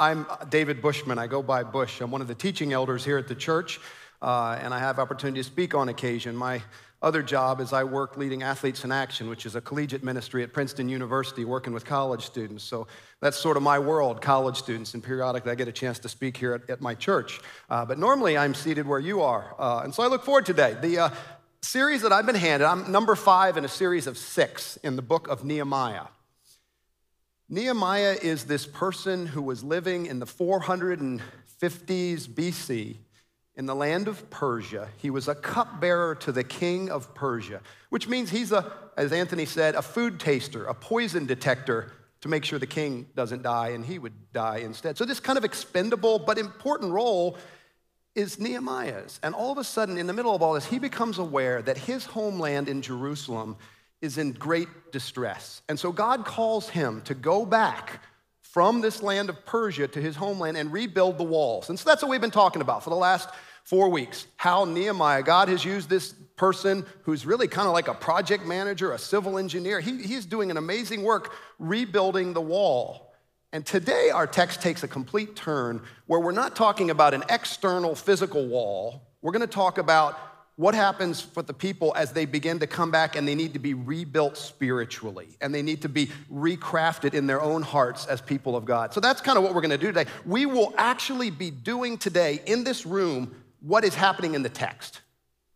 I'm David Buschman. I go by Bush. I'm one of the teaching elders here at the church, uh, and I have opportunity to speak on occasion. My other job is I work leading Athletes in Action, which is a collegiate ministry at Princeton University working with college students. So that's sort of my world, college students, and periodically I get a chance to speak here at, at my church. Uh, but normally I'm seated where you are. Uh, and so I look forward today. The uh, series that I've been handed, I'm number five in a series of six in the book of Nehemiah. Nehemiah is this person who was living in the 450s BC in the land of Persia. He was a cupbearer to the king of Persia, which means he's a, as Anthony said, a food taster, a poison detector to make sure the king doesn't die and he would die instead. So, this kind of expendable but important role is Nehemiah's. And all of a sudden, in the middle of all this, he becomes aware that his homeland in Jerusalem is in great distress. And so God calls him to go back from this land of Persia to his homeland and rebuild the walls. And so that's what we've been talking about for the last four weeks. How Nehemiah, God has used this person who's really kind of like a project manager, a civil engineer. He, he's doing an amazing work rebuilding the wall. And today our text takes a complete turn where we're not talking about an external physical wall. We're going to talk about what happens for the people as they begin to come back and they need to be rebuilt spiritually and they need to be recrafted in their own hearts as people of God. So that's kind of what we're going to do today. We will actually be doing today in this room what is happening in the text.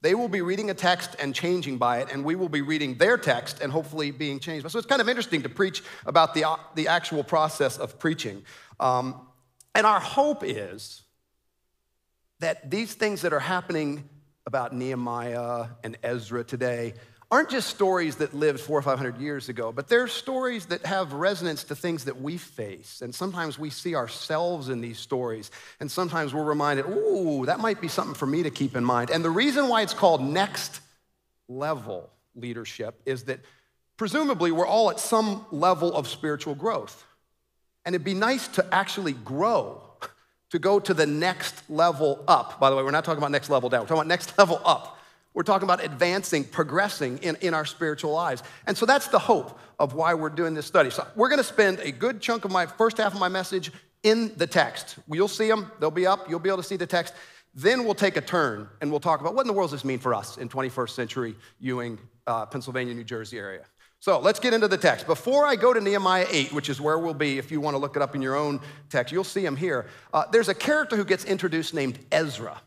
They will be reading a text and changing by it, and we will be reading their text and hopefully being changed. So it's kind of interesting to preach about the, the actual process of preaching. Um, and our hope is that these things that are happening about Nehemiah and Ezra today aren't just stories that lived four or five hundred years ago, but they're stories that have resonance to things that we face. And sometimes we see ourselves in these stories. And sometimes we're reminded, ooh, that might be something for me to keep in mind. And the reason why it's called next level leadership is that presumably we're all at some level of spiritual growth. And it'd be nice to actually grow to go to the next level up. By the way, we're not talking about next level down, we're talking about next level up. We're talking about advancing, progressing in, in our spiritual lives. And so that's the hope of why we're doing this study. So we're gonna spend a good chunk of my first half of my message in the text. You'll see them, they'll be up, you'll be able to see the text. Then we'll take a turn and we'll talk about what in the world does this mean for us in 21st century Ewing, uh, Pennsylvania, New Jersey area. So let's get into the text. Before I go to Nehemiah 8, which is where we'll be, if you want to look it up in your own text, you'll see him here. Uh, there's a character who gets introduced named Ezra.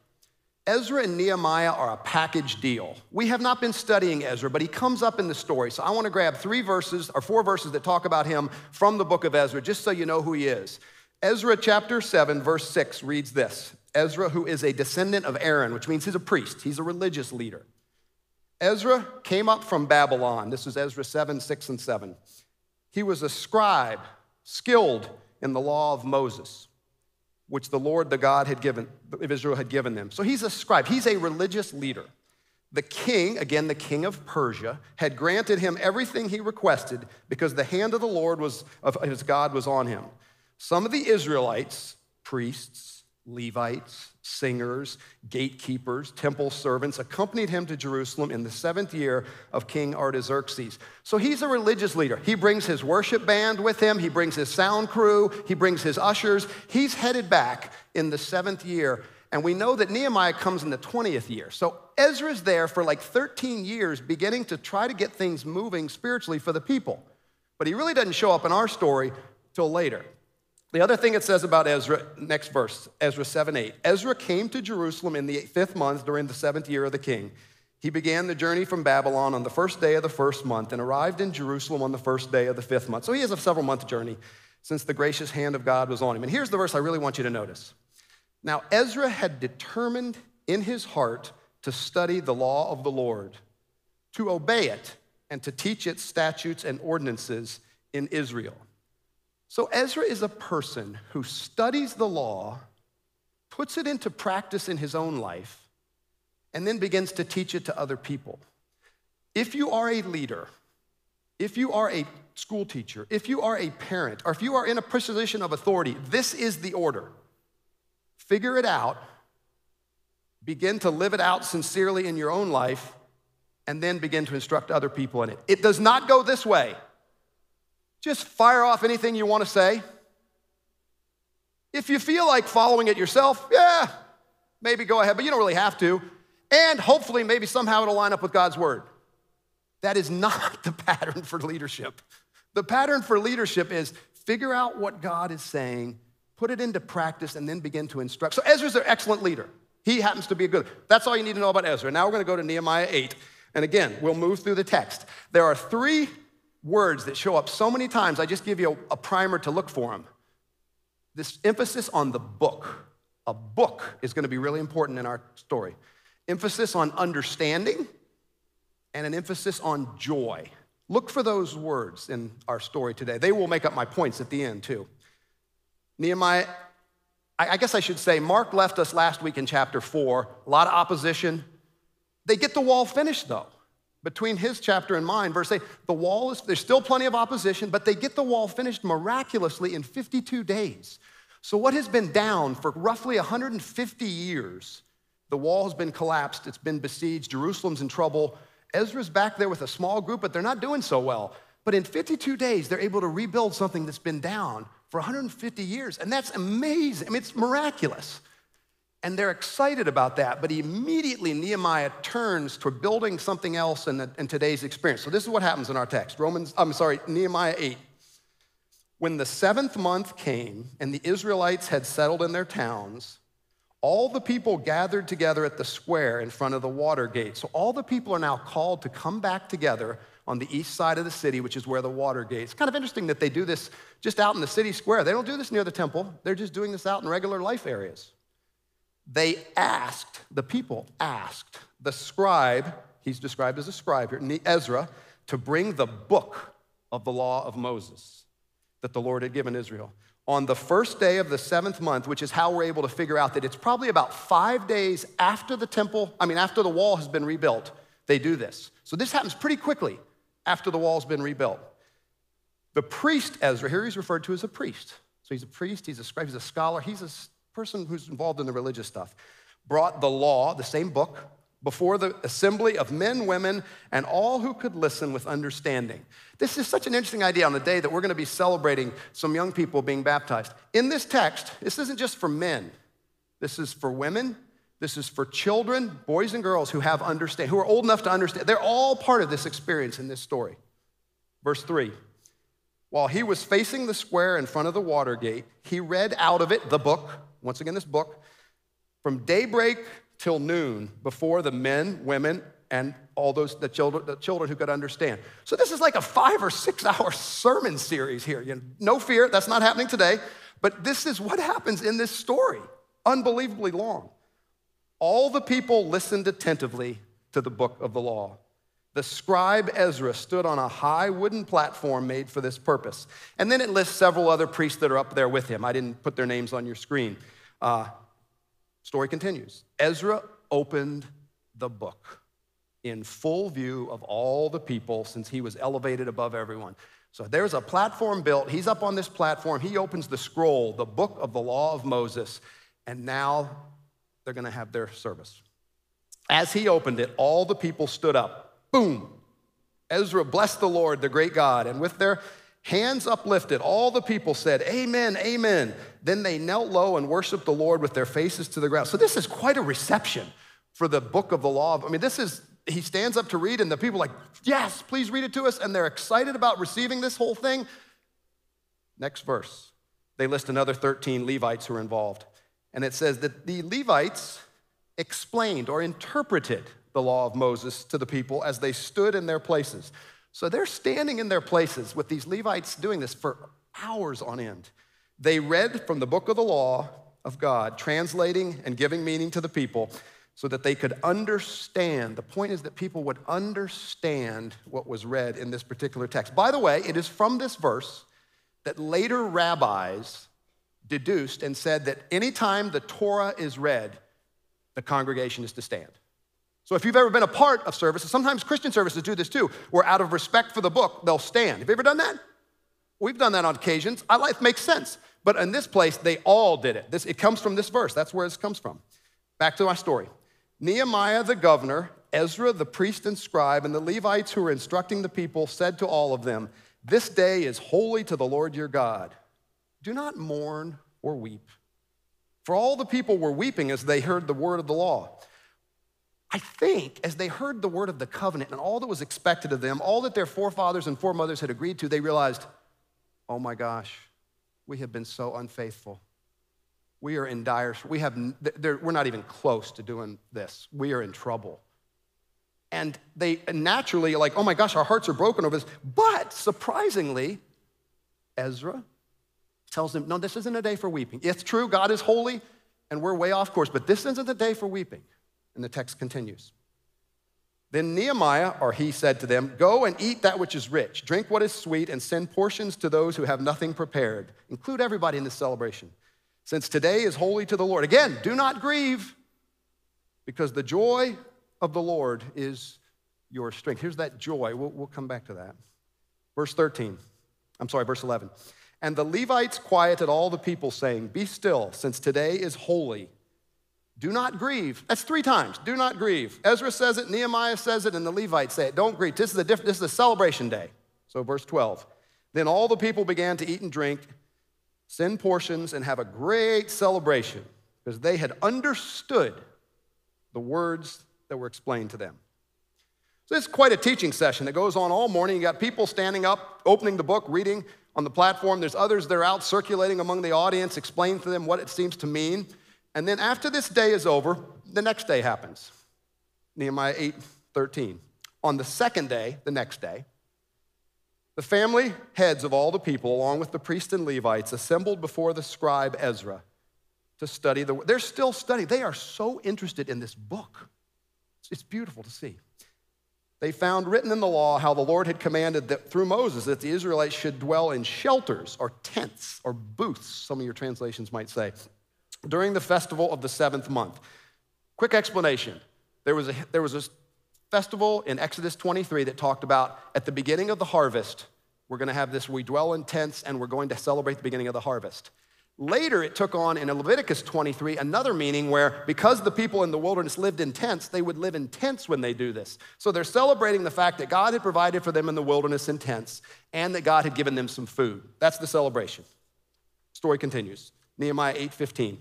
Ezra and Nehemiah are a package deal. We have not been studying Ezra, but he comes up in the story. So I want to grab three verses or four verses that talk about him from the book of Ezra, just so you know who he is. Ezra chapter 7, verse 6 reads this Ezra, who is a descendant of Aaron, which means he's a priest, he's a religious leader. Ezra came up from Babylon. This is Ezra 7, 6, and 7. He was a scribe, skilled in the law of Moses, which the Lord, the God had given, of Israel had given them. So he's a scribe, he's a religious leader. The king, again, the king of Persia, had granted him everything he requested because the hand of the Lord was, of his God was on him. Some of the Israelites, priests, Levites, singers, gatekeepers, temple servants accompanied him to Jerusalem in the seventh year of King Artaxerxes. So he's a religious leader. He brings his worship band with him, he brings his sound crew, he brings his ushers. He's headed back in the seventh year. And we know that Nehemiah comes in the 20th year. So Ezra's there for like 13 years, beginning to try to get things moving spiritually for the people. But he really doesn't show up in our story till later. The other thing it says about Ezra, next verse, Ezra 7 8. Ezra came to Jerusalem in the fifth month during the seventh year of the king. He began the journey from Babylon on the first day of the first month and arrived in Jerusalem on the first day of the fifth month. So he has a several month journey since the gracious hand of God was on him. And here's the verse I really want you to notice. Now, Ezra had determined in his heart to study the law of the Lord, to obey it, and to teach its statutes and ordinances in Israel. So Ezra is a person who studies the law, puts it into practice in his own life, and then begins to teach it to other people. If you are a leader, if you are a school teacher, if you are a parent, or if you are in a position of authority, this is the order. Figure it out, begin to live it out sincerely in your own life, and then begin to instruct other people in it. It does not go this way. Just fire off anything you want to say. If you feel like following it yourself, yeah, maybe go ahead, but you don't really have to. And hopefully, maybe somehow it'll line up with God's word. That is not the pattern for leadership. The pattern for leadership is figure out what God is saying, put it into practice, and then begin to instruct. So Ezra's an excellent leader. He happens to be a good. That's all you need to know about Ezra. Now we're going to go to Nehemiah 8. And again, we'll move through the text. There are three words that show up so many times. I just give you a, a primer to look for them. This emphasis on the book. A book is going to be really important in our story. Emphasis on understanding and an emphasis on joy. Look for those words in our story today. They will make up my points at the end, too. Nehemiah, I guess I should say, Mark left us last week in chapter four. A lot of opposition. They get the wall finished, though. Between his chapter and mine, verse 8, the wall is, there's still plenty of opposition, but they get the wall finished miraculously in 52 days. So, what has been down for roughly 150 years, the wall has been collapsed, it's been besieged, Jerusalem's in trouble. Ezra's back there with a small group, but they're not doing so well. But in 52 days, they're able to rebuild something that's been down for 150 years. And that's amazing. I mean, it's miraculous. And they're excited about that. But immediately, Nehemiah turns to building something else in, the, in today's experience. So this is what happens in our text Romans, I'm sorry, Nehemiah 8. When the seventh month came and the Israelites had settled in their towns, all the people gathered together at the square in front of the water gate. So all the people are now called to come back together on the east side of the city, which is where the water gate. It's kind of interesting that they do this just out in the city square. They don't do this near the temple. They're just doing this out in regular life areas. They asked, the people asked the scribe, he's described as a scribe here, Ezra, to bring the book of the law of Moses that the Lord had given Israel on the first day of the seventh month, which is how we're able to figure out that it's probably about five days after the temple, I mean, after the wall has been rebuilt, they do this. So this happens pretty quickly after the wall's been rebuilt. The priest Ezra, here he's referred to as a priest. So he's a priest, he's a scribe, he's a scholar, he's a person who's involved in the religious stuff. Brought the law, the same book, before the assembly of men, women, and all who could listen with understanding. This is such an interesting idea on the day that we're going to be celebrating some young people being baptized. In this text, this isn't just for men, this is for women, this is for children, boys and girls who have understand, who are old enough to understand. They're all part of this experience in this story. Verse 3. While he was facing the square in front of the water gate, he read out of it the book, once again, this book, from daybreak till noon before the men, women, and all those the children, the children who could understand. So this is like a five or six hour sermon series here. You know, no fear, that's not happening today. But this is what happens in this story. Unbelievably long. All the people listened attentively to the book of the law. The scribe Ezra stood on a high wooden platform made for this purpose. And then it lists several other priests that are up there with him. I didn't put their names on your screen. Uh, Story continues. Ezra opened the book in full view of all the people since he was elevated above everyone. So there's a platform built. He's up on this platform. He opens the scroll, the book of the law of Moses, and now they're going to have their service. As he opened it, all the people stood up. Boom. Ezra blessed the Lord, the great God, and with their Hands uplifted, all the people said, Amen, Amen. Then they knelt low and worshiped the Lord with their faces to the ground. So this is quite a reception for the book of the law. I mean, this is, he stands up to read, and the people like, Yes, please read it to us. And they're excited about receiving this whole thing. Next verse, they list another 13 Levites who are involved. And it says that the Levites explained or interpreted the law of Moses to the people as they stood in their places. So they're standing in their places with these Levites doing this for hours on end. They read from the book of the law of God, translating and giving meaning to the people so that they could understand. The point is that people would understand what was read in this particular text. By the way, it is from this verse that later rabbis deduced and said that anytime the Torah is read, the congregation is to stand. So if you've ever been a part of services, sometimes Christian services do this too, where out of respect for the book, they'll stand. Have you ever done that? We've done that on occasions. Our life makes sense. But in this place, they all did it. This, it comes from this verse. That's where this comes from. Back to my story. Nehemiah the governor, Ezra the priest and scribe, and the Levites who were instructing the people said to all of them, This day is holy to the Lord your God. Do not mourn or weep. For all the people were weeping as they heard the word of the law. I think as they heard the word of the covenant and all that was expected of them, all that their forefathers and foremothers had agreed to, they realized, oh my gosh, we have been so unfaithful. We are in dire, we have, we're not even close to doing this. We are in trouble. And they naturally like, oh my gosh, our hearts are broken over this. But surprisingly, Ezra tells them, no, this isn't a day for weeping. It's true, God is holy, and we're way off course, but this isn't the day for weeping. And the text continues. Then Nehemiah, or he said to them, Go and eat that which is rich, drink what is sweet, and send portions to those who have nothing prepared. Include everybody in this celebration, since today is holy to the Lord. Again, do not grieve, because the joy of the Lord is your strength. Here's that joy. We'll, we'll come back to that. Verse 13. I'm sorry, verse 11. And the Levites quieted all the people, saying, Be still, since today is holy. Do not grieve. That's three times. Do not grieve. Ezra says it, Nehemiah says it, and the Levites say it. Don't grieve. This is a different, this is a celebration day. So, verse 12. Then all the people began to eat and drink, send portions, and have a great celebration because they had understood the words that were explained to them. So, this is quite a teaching session that goes on all morning. You got people standing up, opening the book, reading on the platform. There's others that are out circulating among the audience, explaining to them what it seems to mean. And then after this day is over, the next day happens. Nehemiah 8 13. On the second day, the next day, the family heads of all the people, along with the priests and Levites, assembled before the scribe Ezra to study the. They're still studying. They are so interested in this book. It's beautiful to see. They found written in the law how the Lord had commanded that through Moses that the Israelites should dwell in shelters or tents or booths, some of your translations might say, during the festival of the seventh month. Quick explanation. There was a, there was a festival in Exodus 23 that talked about at the beginning of the harvest, we're going to have this, we dwell in tents and we're going to celebrate the beginning of the harvest. Later, it took on in Leviticus 23 another meaning where because the people in the wilderness lived in tents, they would live in tents when they do this. So they're celebrating the fact that God had provided for them in the wilderness in tents and that God had given them some food. That's the celebration. Story continues. Nehemiah 8:15.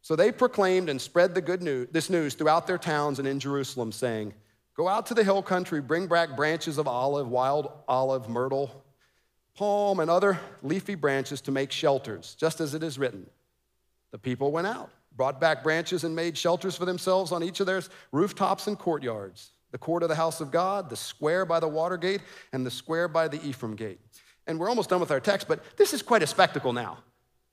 So they proclaimed and spread the good news, this news throughout their towns and in Jerusalem, saying, Go out to the hill country, bring back branches of olive, wild olive, myrtle, palm, and other leafy branches to make shelters, just as it is written. The people went out, brought back branches, and made shelters for themselves on each of their rooftops and courtyards the court of the house of God, the square by the water gate, and the square by the Ephraim gate. And we're almost done with our text, but this is quite a spectacle now.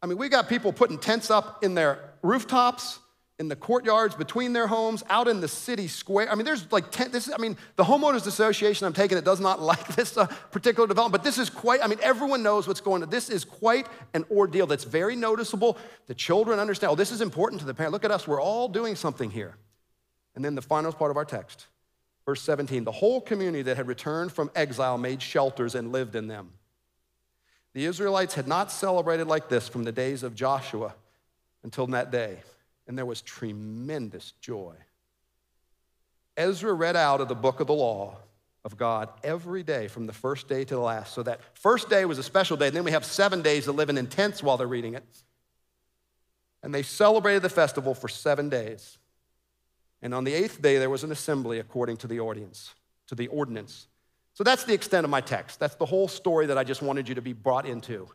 I mean, we got people putting tents up in their rooftops, in the courtyards between their homes, out in the city square. I mean, there's like 10, this, I mean, the homeowners association I'm taking it does not like this uh, particular development, but this is quite, I mean, everyone knows what's going on. This is quite an ordeal that's very noticeable. The children understand, oh, this is important to the parent. Look at us, we're all doing something here. And then the final part of our text, verse 17 the whole community that had returned from exile made shelters and lived in them. The Israelites had not celebrated like this from the days of Joshua until that day and there was tremendous joy. Ezra read out of the book of the law of God every day from the first day to the last. So that first day was a special day, and then we have seven days of living in tents while they're reading it. And they celebrated the festival for seven days. And on the eighth day, there was an assembly according to the ordinance, to the ordinance. So that's the extent of my text. That's the whole story that I just wanted you to be brought into.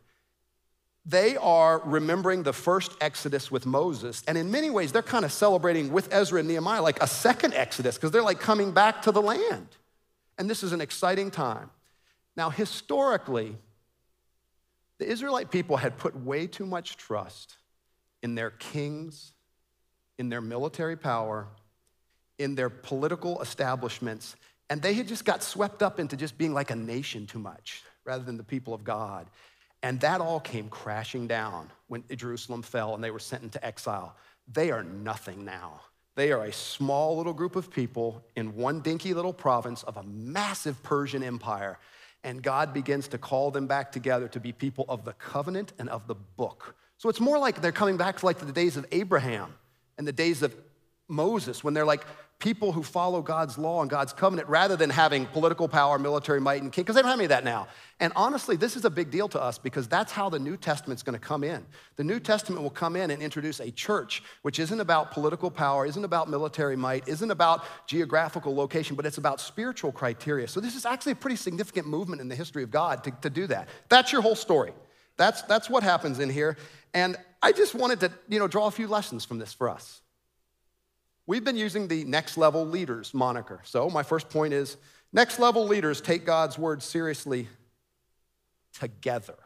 They are remembering the first Exodus with Moses. And in many ways, they're kind of celebrating with Ezra and Nehemiah like a second Exodus because they're like coming back to the land. And this is an exciting time. Now, historically, the Israelite people had put way too much trust in their kings, in their military power, in their political establishments, and they had just got swept up into just being like a nation too much rather than the people of God. And that all came crashing down when Jerusalem fell and they were sent into exile. They are nothing now. They are a small little group of people in one dinky little province of a massive Persian empire. And God begins to call them back together to be people of the covenant and of the book. So it's more like they're coming back to like the days of Abraham and the days of Moses when they're like people who follow God's law and God's covenant rather than having political power, military might, and king, because they don't have any of that now. And honestly, this is a big deal to us because that's how the New Testament's gonna come in. The New Testament will come in and introduce a church which isn't about political power, isn't about military might, isn't about geographical location, but it's about spiritual criteria. So this is actually a pretty significant movement in the history of God to, to do that. That's your whole story. That's, that's what happens in here. And I just wanted to, you know, draw a few lessons from this for us. We've been using the next level leaders moniker. So, my first point is next level leaders take God's word seriously together.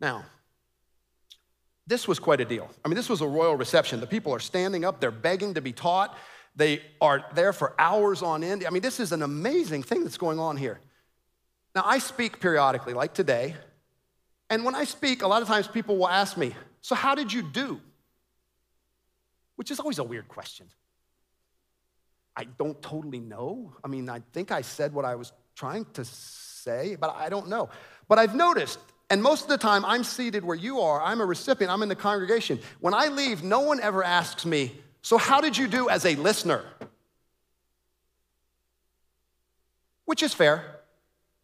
Now, this was quite a deal. I mean, this was a royal reception. The people are standing up, they're begging to be taught. They are there for hours on end. I mean, this is an amazing thing that's going on here. Now, I speak periodically, like today, and when I speak, a lot of times people will ask me, So, how did you do? Which is always a weird question. I don't totally know. I mean, I think I said what I was trying to say, but I don't know. But I've noticed, and most of the time I'm seated where you are, I'm a recipient, I'm in the congregation. When I leave, no one ever asks me, So, how did you do as a listener? Which is fair.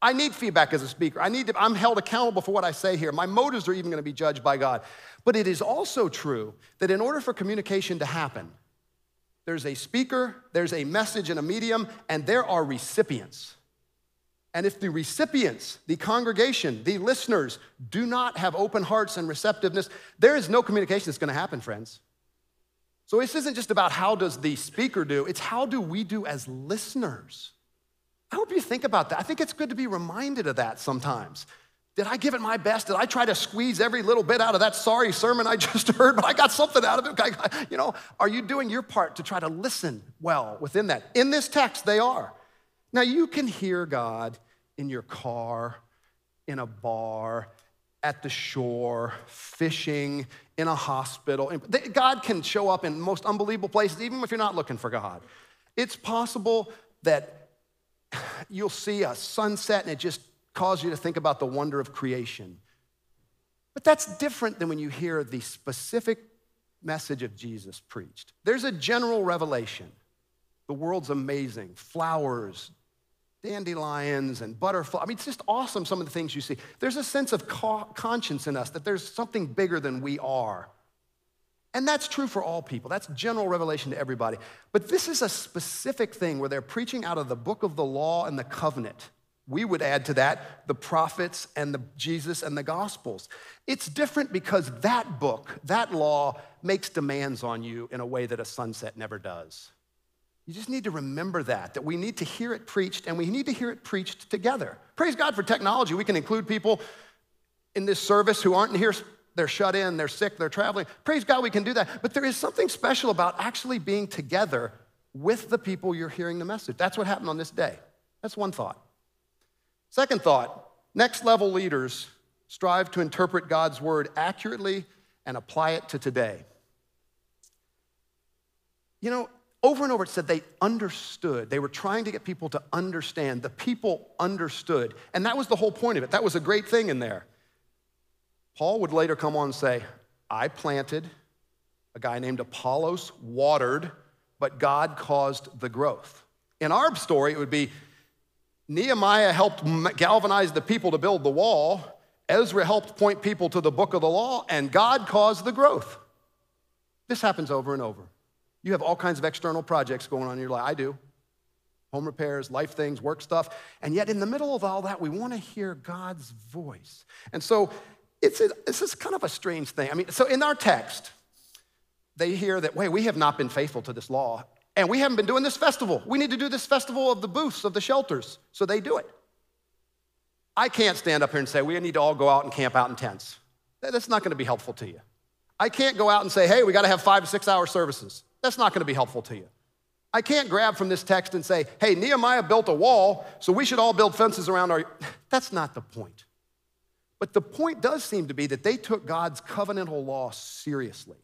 I need feedback as a speaker. I need to, I'm held accountable for what I say here. My motives are even going to be judged by God. But it is also true that in order for communication to happen, there's a speaker, there's a message and a medium, and there are recipients. And if the recipients, the congregation, the listeners do not have open hearts and receptiveness, there is no communication that's going to happen, friends. So this isn't just about how does the speaker do, it's how do we do as listeners. I hope you think about that. I think it's good to be reminded of that sometimes. Did I give it my best? Did I try to squeeze every little bit out of that sorry sermon I just heard, but I got something out of it? You know, are you doing your part to try to listen well within that? In this text, they are. Now, you can hear God in your car, in a bar, at the shore, fishing, in a hospital. God can show up in most unbelievable places, even if you're not looking for God. It's possible that you'll see a sunset and it just causes you to think about the wonder of creation. But that's different than when you hear the specific message of Jesus preached. There's a general revelation. The world's amazing. Flowers, dandelions, and butterflies. I mean, it's just awesome, some of the things you see. There's a sense of conscience in us that there's something bigger than we are. And that's true for all people. That's general revelation to everybody. But this is a specific thing where they're preaching out of the book of the law and the covenant. We would add to that the prophets and the Jesus and the gospels. It's different because that book, that law makes demands on you in a way that a sunset never does. You just need to remember that, that we need to hear it preached and we need to hear it preached together. Praise God for technology. We can include people in this service who aren't here they're shut in, they're sick, they're traveling. Praise God, we can do that. But there is something special about actually being together with the people you're hearing the message. That's what happened on this day. That's one thought. Second thought next level leaders strive to interpret God's word accurately and apply it to today. You know, over and over it said they understood. They were trying to get people to understand. The people understood. And that was the whole point of it. That was a great thing in there. Paul would later come on and say, I planted, a guy named Apollos watered, but God caused the growth. In our story, it would be Nehemiah helped galvanize the people to build the wall, Ezra helped point people to the book of the law, and God caused the growth. This happens over and over. You have all kinds of external projects going on in your life. I do. Home repairs, life things, work stuff. And yet, in the middle of all that, we want to hear God's voice. And so, it's, a, this is kind of a strange thing. I mean, so in our text, they hear that, wait, we have not been faithful to this law, and we haven't been doing this festival. We need to do this festival of the booths, of the shelters. So they do it. I can't stand up here and say, we need to all go out and camp out in tents. That's not going to be helpful to you. I can't go out and say, hey, we got to have five to six hour services. That's not going to be helpful to you. I can't grab from this text and say, hey, Nehemiah built a wall, so we should all build fences around our. That's not the point. But the point does seem to be that they took God's covenantal law seriously.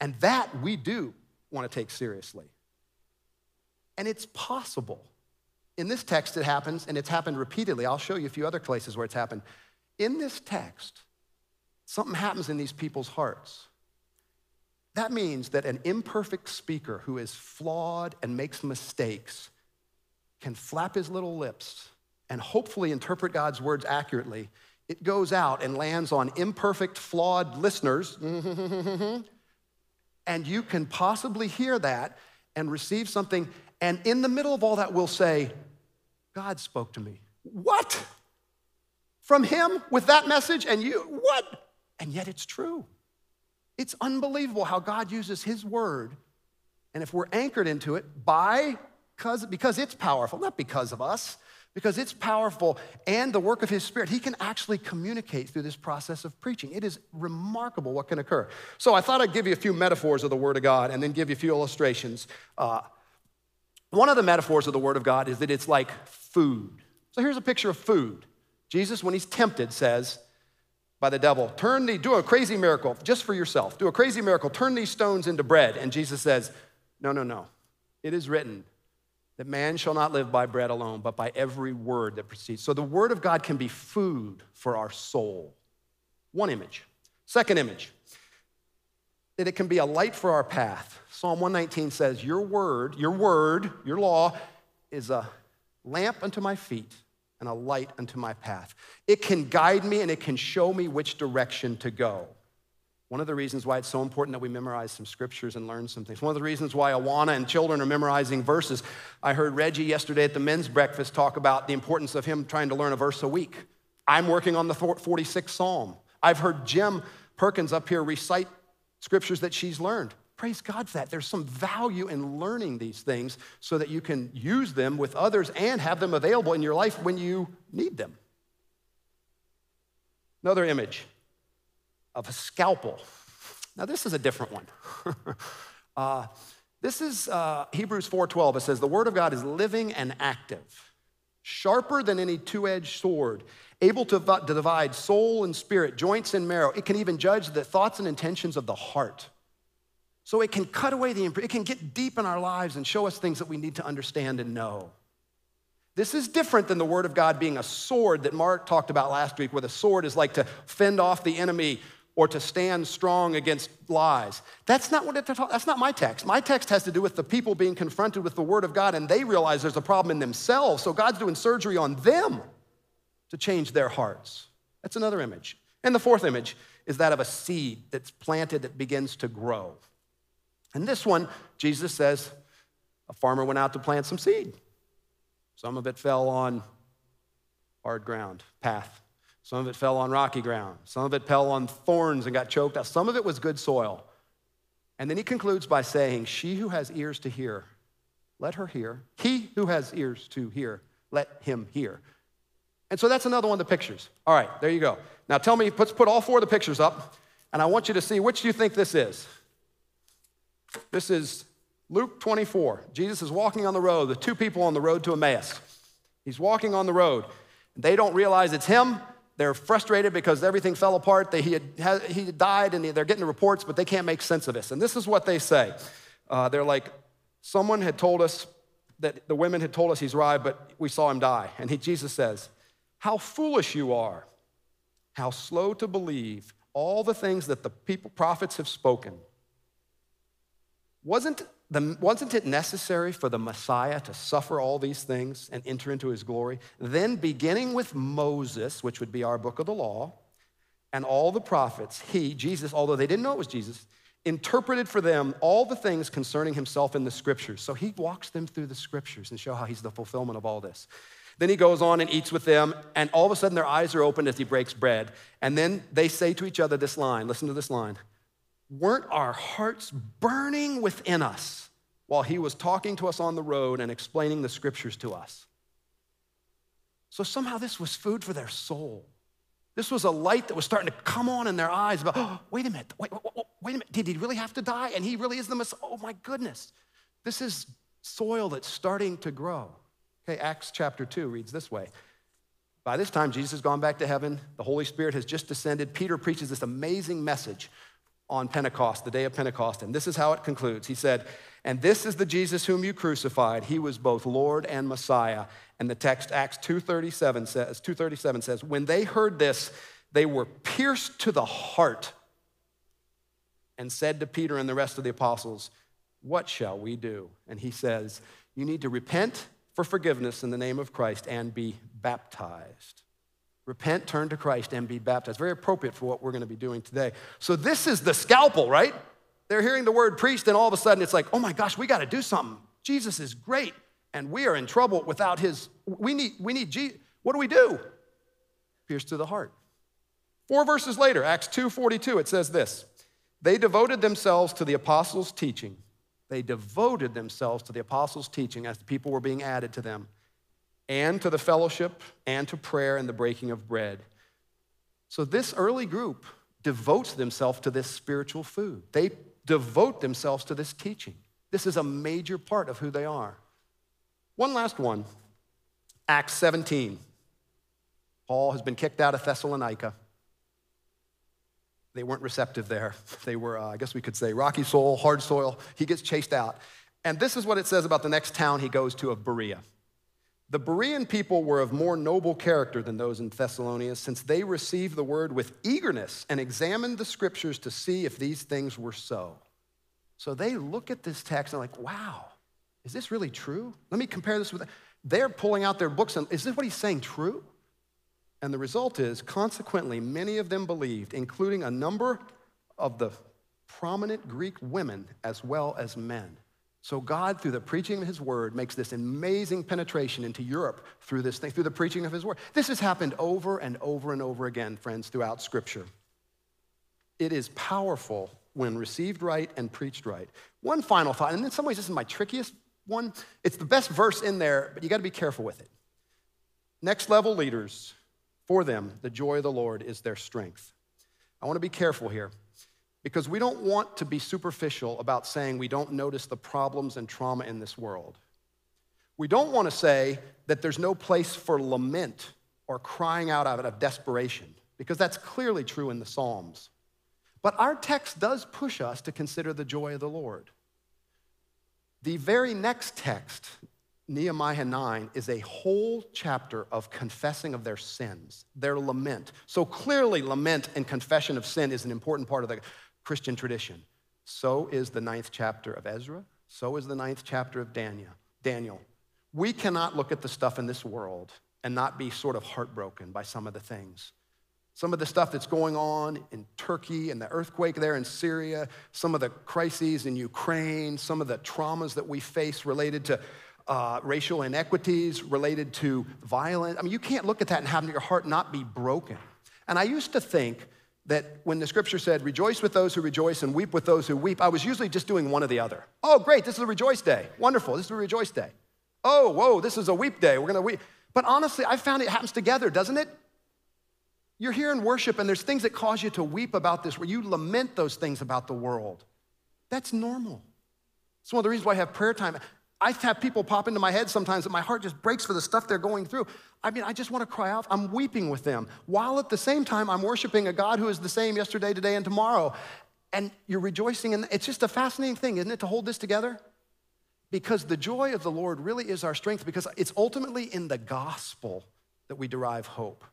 And that we do want to take seriously. And it's possible. In this text, it happens, and it's happened repeatedly. I'll show you a few other places where it's happened. In this text, something happens in these people's hearts. That means that an imperfect speaker who is flawed and makes mistakes can flap his little lips and hopefully interpret God's words accurately. It goes out and lands on imperfect, flawed listeners, and you can possibly hear that and receive something. And in the middle of all that, we'll say, God spoke to me. What? From him with that message? And you, what? And yet it's true. It's unbelievable how God uses his word. And if we're anchored into it by, because, because it's powerful, not because of us, because it's powerful and the work of his spirit, he can actually communicate through this process of preaching. It is remarkable what can occur. So I thought I'd give you a few metaphors of the word of God and then give you a few illustrations. Uh, one of the metaphors of the word of God is that it's like food. So here's a picture of food. Jesus, when he's tempted, says, by the devil, turn the, do a crazy miracle just for yourself. Do a crazy miracle, turn these stones into bread. And Jesus says, no, no, no. It is written, that man shall not live by bread alone, but by every word that proceeds. So the word of God can be food for our soul. One image. Second image, that it can be a light for our path. Psalm 119 says, Your word, your word, your law is a lamp unto my feet and a light unto my path. It can guide me and it can show me which direction to go. One of the reasons why it's so important that we memorize some scriptures and learn some things. One of the reasons why Awana and children are memorizing verses. I heard Reggie yesterday at the men's breakfast talk about the importance of him trying to learn a verse a week. I'm working on the 46th Psalm. I've heard Jim Perkins up here recite scriptures that she's learned. Praise God for that. There's some value in learning these things so that you can use them with others and have them available in your life when you need them. Another image of a scalpel. Now, this is a different one. uh, this is uh, Hebrews 4:12. It says, "The word of God is living and active, sharper than any two-edged sword, able to, to divide soul and spirit, joints and marrow. It can even judge the thoughts and intentions of the heart." So it can cut away the, it can get deep in our lives and show us things that we need to understand and know. This is different than the Word of God being a sword that Mark talked about last week, where the sword is like to fend off the enemy or to stand strong against lies. That's not what it, that's not my text. My text has to do with the people being confronted with the word of God and they realize there's a problem in themselves. So God's doing surgery on them to change their hearts. That's another image. And the fourth image is that of a seed that's planted that begins to grow. And this one, Jesus says, a farmer went out to plant some seed. Some of it fell on hard ground, path. Some of it fell on rocky ground. Some of it fell on thorns and got choked out. Some of it was good soil. And then he concludes by saying, She who has ears to hear, let her hear. He who has ears to hear, let him hear. And so that's another one of the pictures. All right, there you go. Now tell me, let's put all four of the pictures up, and I want you to see which you think this is? This is Luke 24. Jesus is walking on the road, the two people on the road to Emmaus. He's walking on the road. They don't realize it's him. They're frustrated because everything fell apart. They, he, had, he died and they're getting the reports, but they can't make sense of this. And this is what they say uh, They're like, someone had told us that the women had told us he's arrived, but we saw him die. And he, Jesus says, How foolish you are, how slow to believe all the things that the people, prophets have spoken. Wasn't the, wasn't it necessary for the Messiah to suffer all these things and enter into his glory? Then, beginning with Moses, which would be our book of the law, and all the prophets, he, Jesus, although they didn't know it was Jesus, interpreted for them all the things concerning himself in the scriptures. So he walks them through the scriptures and show how he's the fulfillment of all this. Then he goes on and eats with them, and all of a sudden their eyes are opened as he breaks bread. And then they say to each other this line listen to this line weren't our hearts burning within us while he was talking to us on the road and explaining the scriptures to us? So somehow this was food for their soul. This was a light that was starting to come on in their eyes about, oh, wait a minute, wait, wait, wait a minute, did he really have to die? And he really is the Messiah. Oh my goodness. This is soil that's starting to grow. Okay, Acts chapter 2 reads this way. By this time, Jesus has gone back to heaven. The Holy Spirit has just descended. Peter preaches this amazing message on Pentecost, the day of Pentecost. And this is how it concludes. He said, And this is the Jesus whom you crucified. He was both Lord and Messiah. And the text, Acts 2.37 says, 237 says, When they heard this, they were pierced to the heart and said to Peter and the rest of the apostles, What shall we do? And he says, You need to repent for forgiveness in the name of Christ and be baptized. Repent, turn to Christ, and be baptized. Very appropriate for what we're going to be doing today. So, this is the scalpel, right? They're hearing the word priest, and all of a sudden it's like, oh my gosh, we got to do something. Jesus is great, and we are in trouble without his. We need, we need Jesus. What do we do? Pierce to the heart. Four verses later, Acts 2:42, it says this: They devoted themselves to the apostles' teaching. They devoted themselves to the apostles' teaching as the people were being added to them and to the fellowship and to prayer and the breaking of bread. So, this early group devotes themselves to this spiritual food. They devote themselves to this teaching. This is a major part of who they are. One last one Acts 17. Paul has been kicked out of Thessalonica. They weren't receptive there. They were, uh, I guess we could say, rocky soil, hard soil. He gets chased out. And this is what it says about the next town he goes to of Berea. The Berean people were of more noble character than those in Thessalonica, since they received the word with eagerness and examined the scriptures to see if these things were so. So they look at this text and like, wow, is this really true? Let me compare this with, they're pulling out their books and is this what he's saying true? And the result is, consequently, many of them believed, including a number of the prominent Greek women as well as men. So God, through the preaching of his word, makes this amazing penetration into Europe through this thing, through the preaching of his word. This has happened over and over and over again, friends, throughout scripture. It is powerful when received right and preached right. One final thought, and in some ways this is my trickiest one. It's the best verse in there, but you got to be careful with it. Next level leaders, for them, the joy of the Lord is their strength. I want to be careful here because we don't want to be superficial about saying we don't notice the problems and trauma in this world. We don't want to say that there's no place for lament or crying out of desperation, because that's clearly true in the Psalms. But our text does push us to consider the joy of the Lord. The very next text, Nehemiah 9, is a whole chapter of confessing of their sins, their lament. So clearly, lament and confession of sin is an important part of the Christian tradition. So is the ninth chapter of Ezra. So is the ninth chapter of Daniel. Daniel. We cannot look at the stuff in this world and not be sort of heartbroken by some of the things. Some of the stuff that's going on in Turkey and the earthquake there in Syria, some of the crises in Ukraine, some of the traumas that we face related to uh, racial inequities, related to violence. I mean, you can't look at that and have your heart not be broken. And I used to think that when the scripture said, rejoice with those who rejoice and weep with those who weep, I was usually just doing one or the other. Oh, great, this is a rejoice day. Wonderful, this is a rejoice day. Oh, whoa, this is a weep day. We're gonna weep. But honestly, I found it happens together, doesn't it? You're here in worship and there's things that cause you to weep about this, where you lament those things about the world. That's normal. It's one of the reasons why I have prayer time. I have people pop into my head sometimes that my heart just breaks for the stuff they're going through. I mean, I just want to cry out. I'm weeping with them while at the same time I'm worshiping a God who is the same yesterday, today, and tomorrow. And you're rejoicing. And it's just a fascinating thing, isn't it, to hold this together? Because the joy of the Lord really is our strength because it's ultimately in the gospel that we derive hope.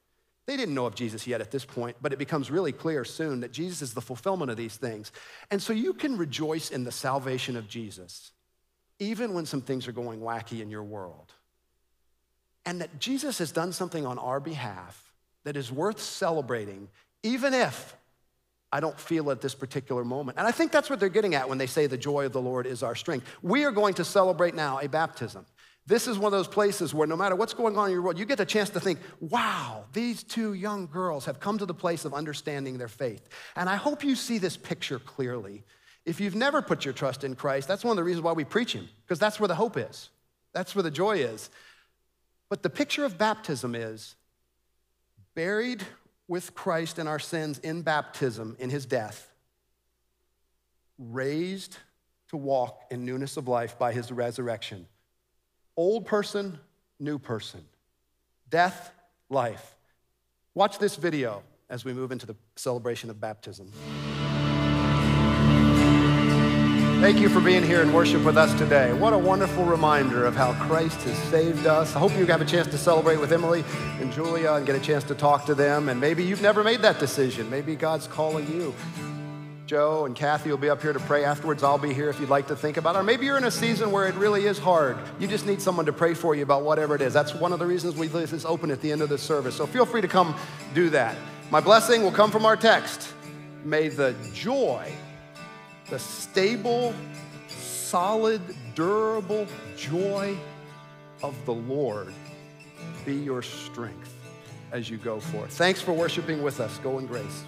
They didn't know of Jesus yet at this point, but it becomes really clear soon that Jesus is the fulfillment of these things. And so you can rejoice in the salvation of Jesus even when some things are going wacky in your world. And that Jesus has done something on our behalf that is worth celebrating, even if I don't feel at this particular moment. And I think that's what they're getting at when they say the joy of the Lord is our strength. We are going to celebrate now a baptism. This is one of those places where no matter what's going on in your world, you get a chance to think, wow, these two young girls have come to the place of understanding their faith. And I hope you see this picture clearly if you've never put your trust in Christ, that's one of the reasons why we preach Him, because that's where the hope is. That's where the joy is. But the picture of baptism is buried with Christ in our sins in baptism, in His death, raised to walk in newness of life by His resurrection. Old person, new person. Death, life. Watch this video as we move into the celebration of baptism. Thank you for being here and worship with us today. What a wonderful reminder of how Christ has saved us. I hope you have a chance to celebrate with Emily and Julia and get a chance to talk to them. And maybe you've never made that decision. Maybe God's calling you. Joe and Kathy will be up here to pray afterwards. I'll be here if you'd like to think about it. Or maybe you're in a season where it really is hard. You just need someone to pray for you about whatever it is. That's one of the reasons we leave this open at the end of the service. So feel free to come do that. My blessing will come from our text. May the joy, the stable, solid, durable joy of the Lord be your strength as you go forth. Thanks for worshiping with us. Go in grace.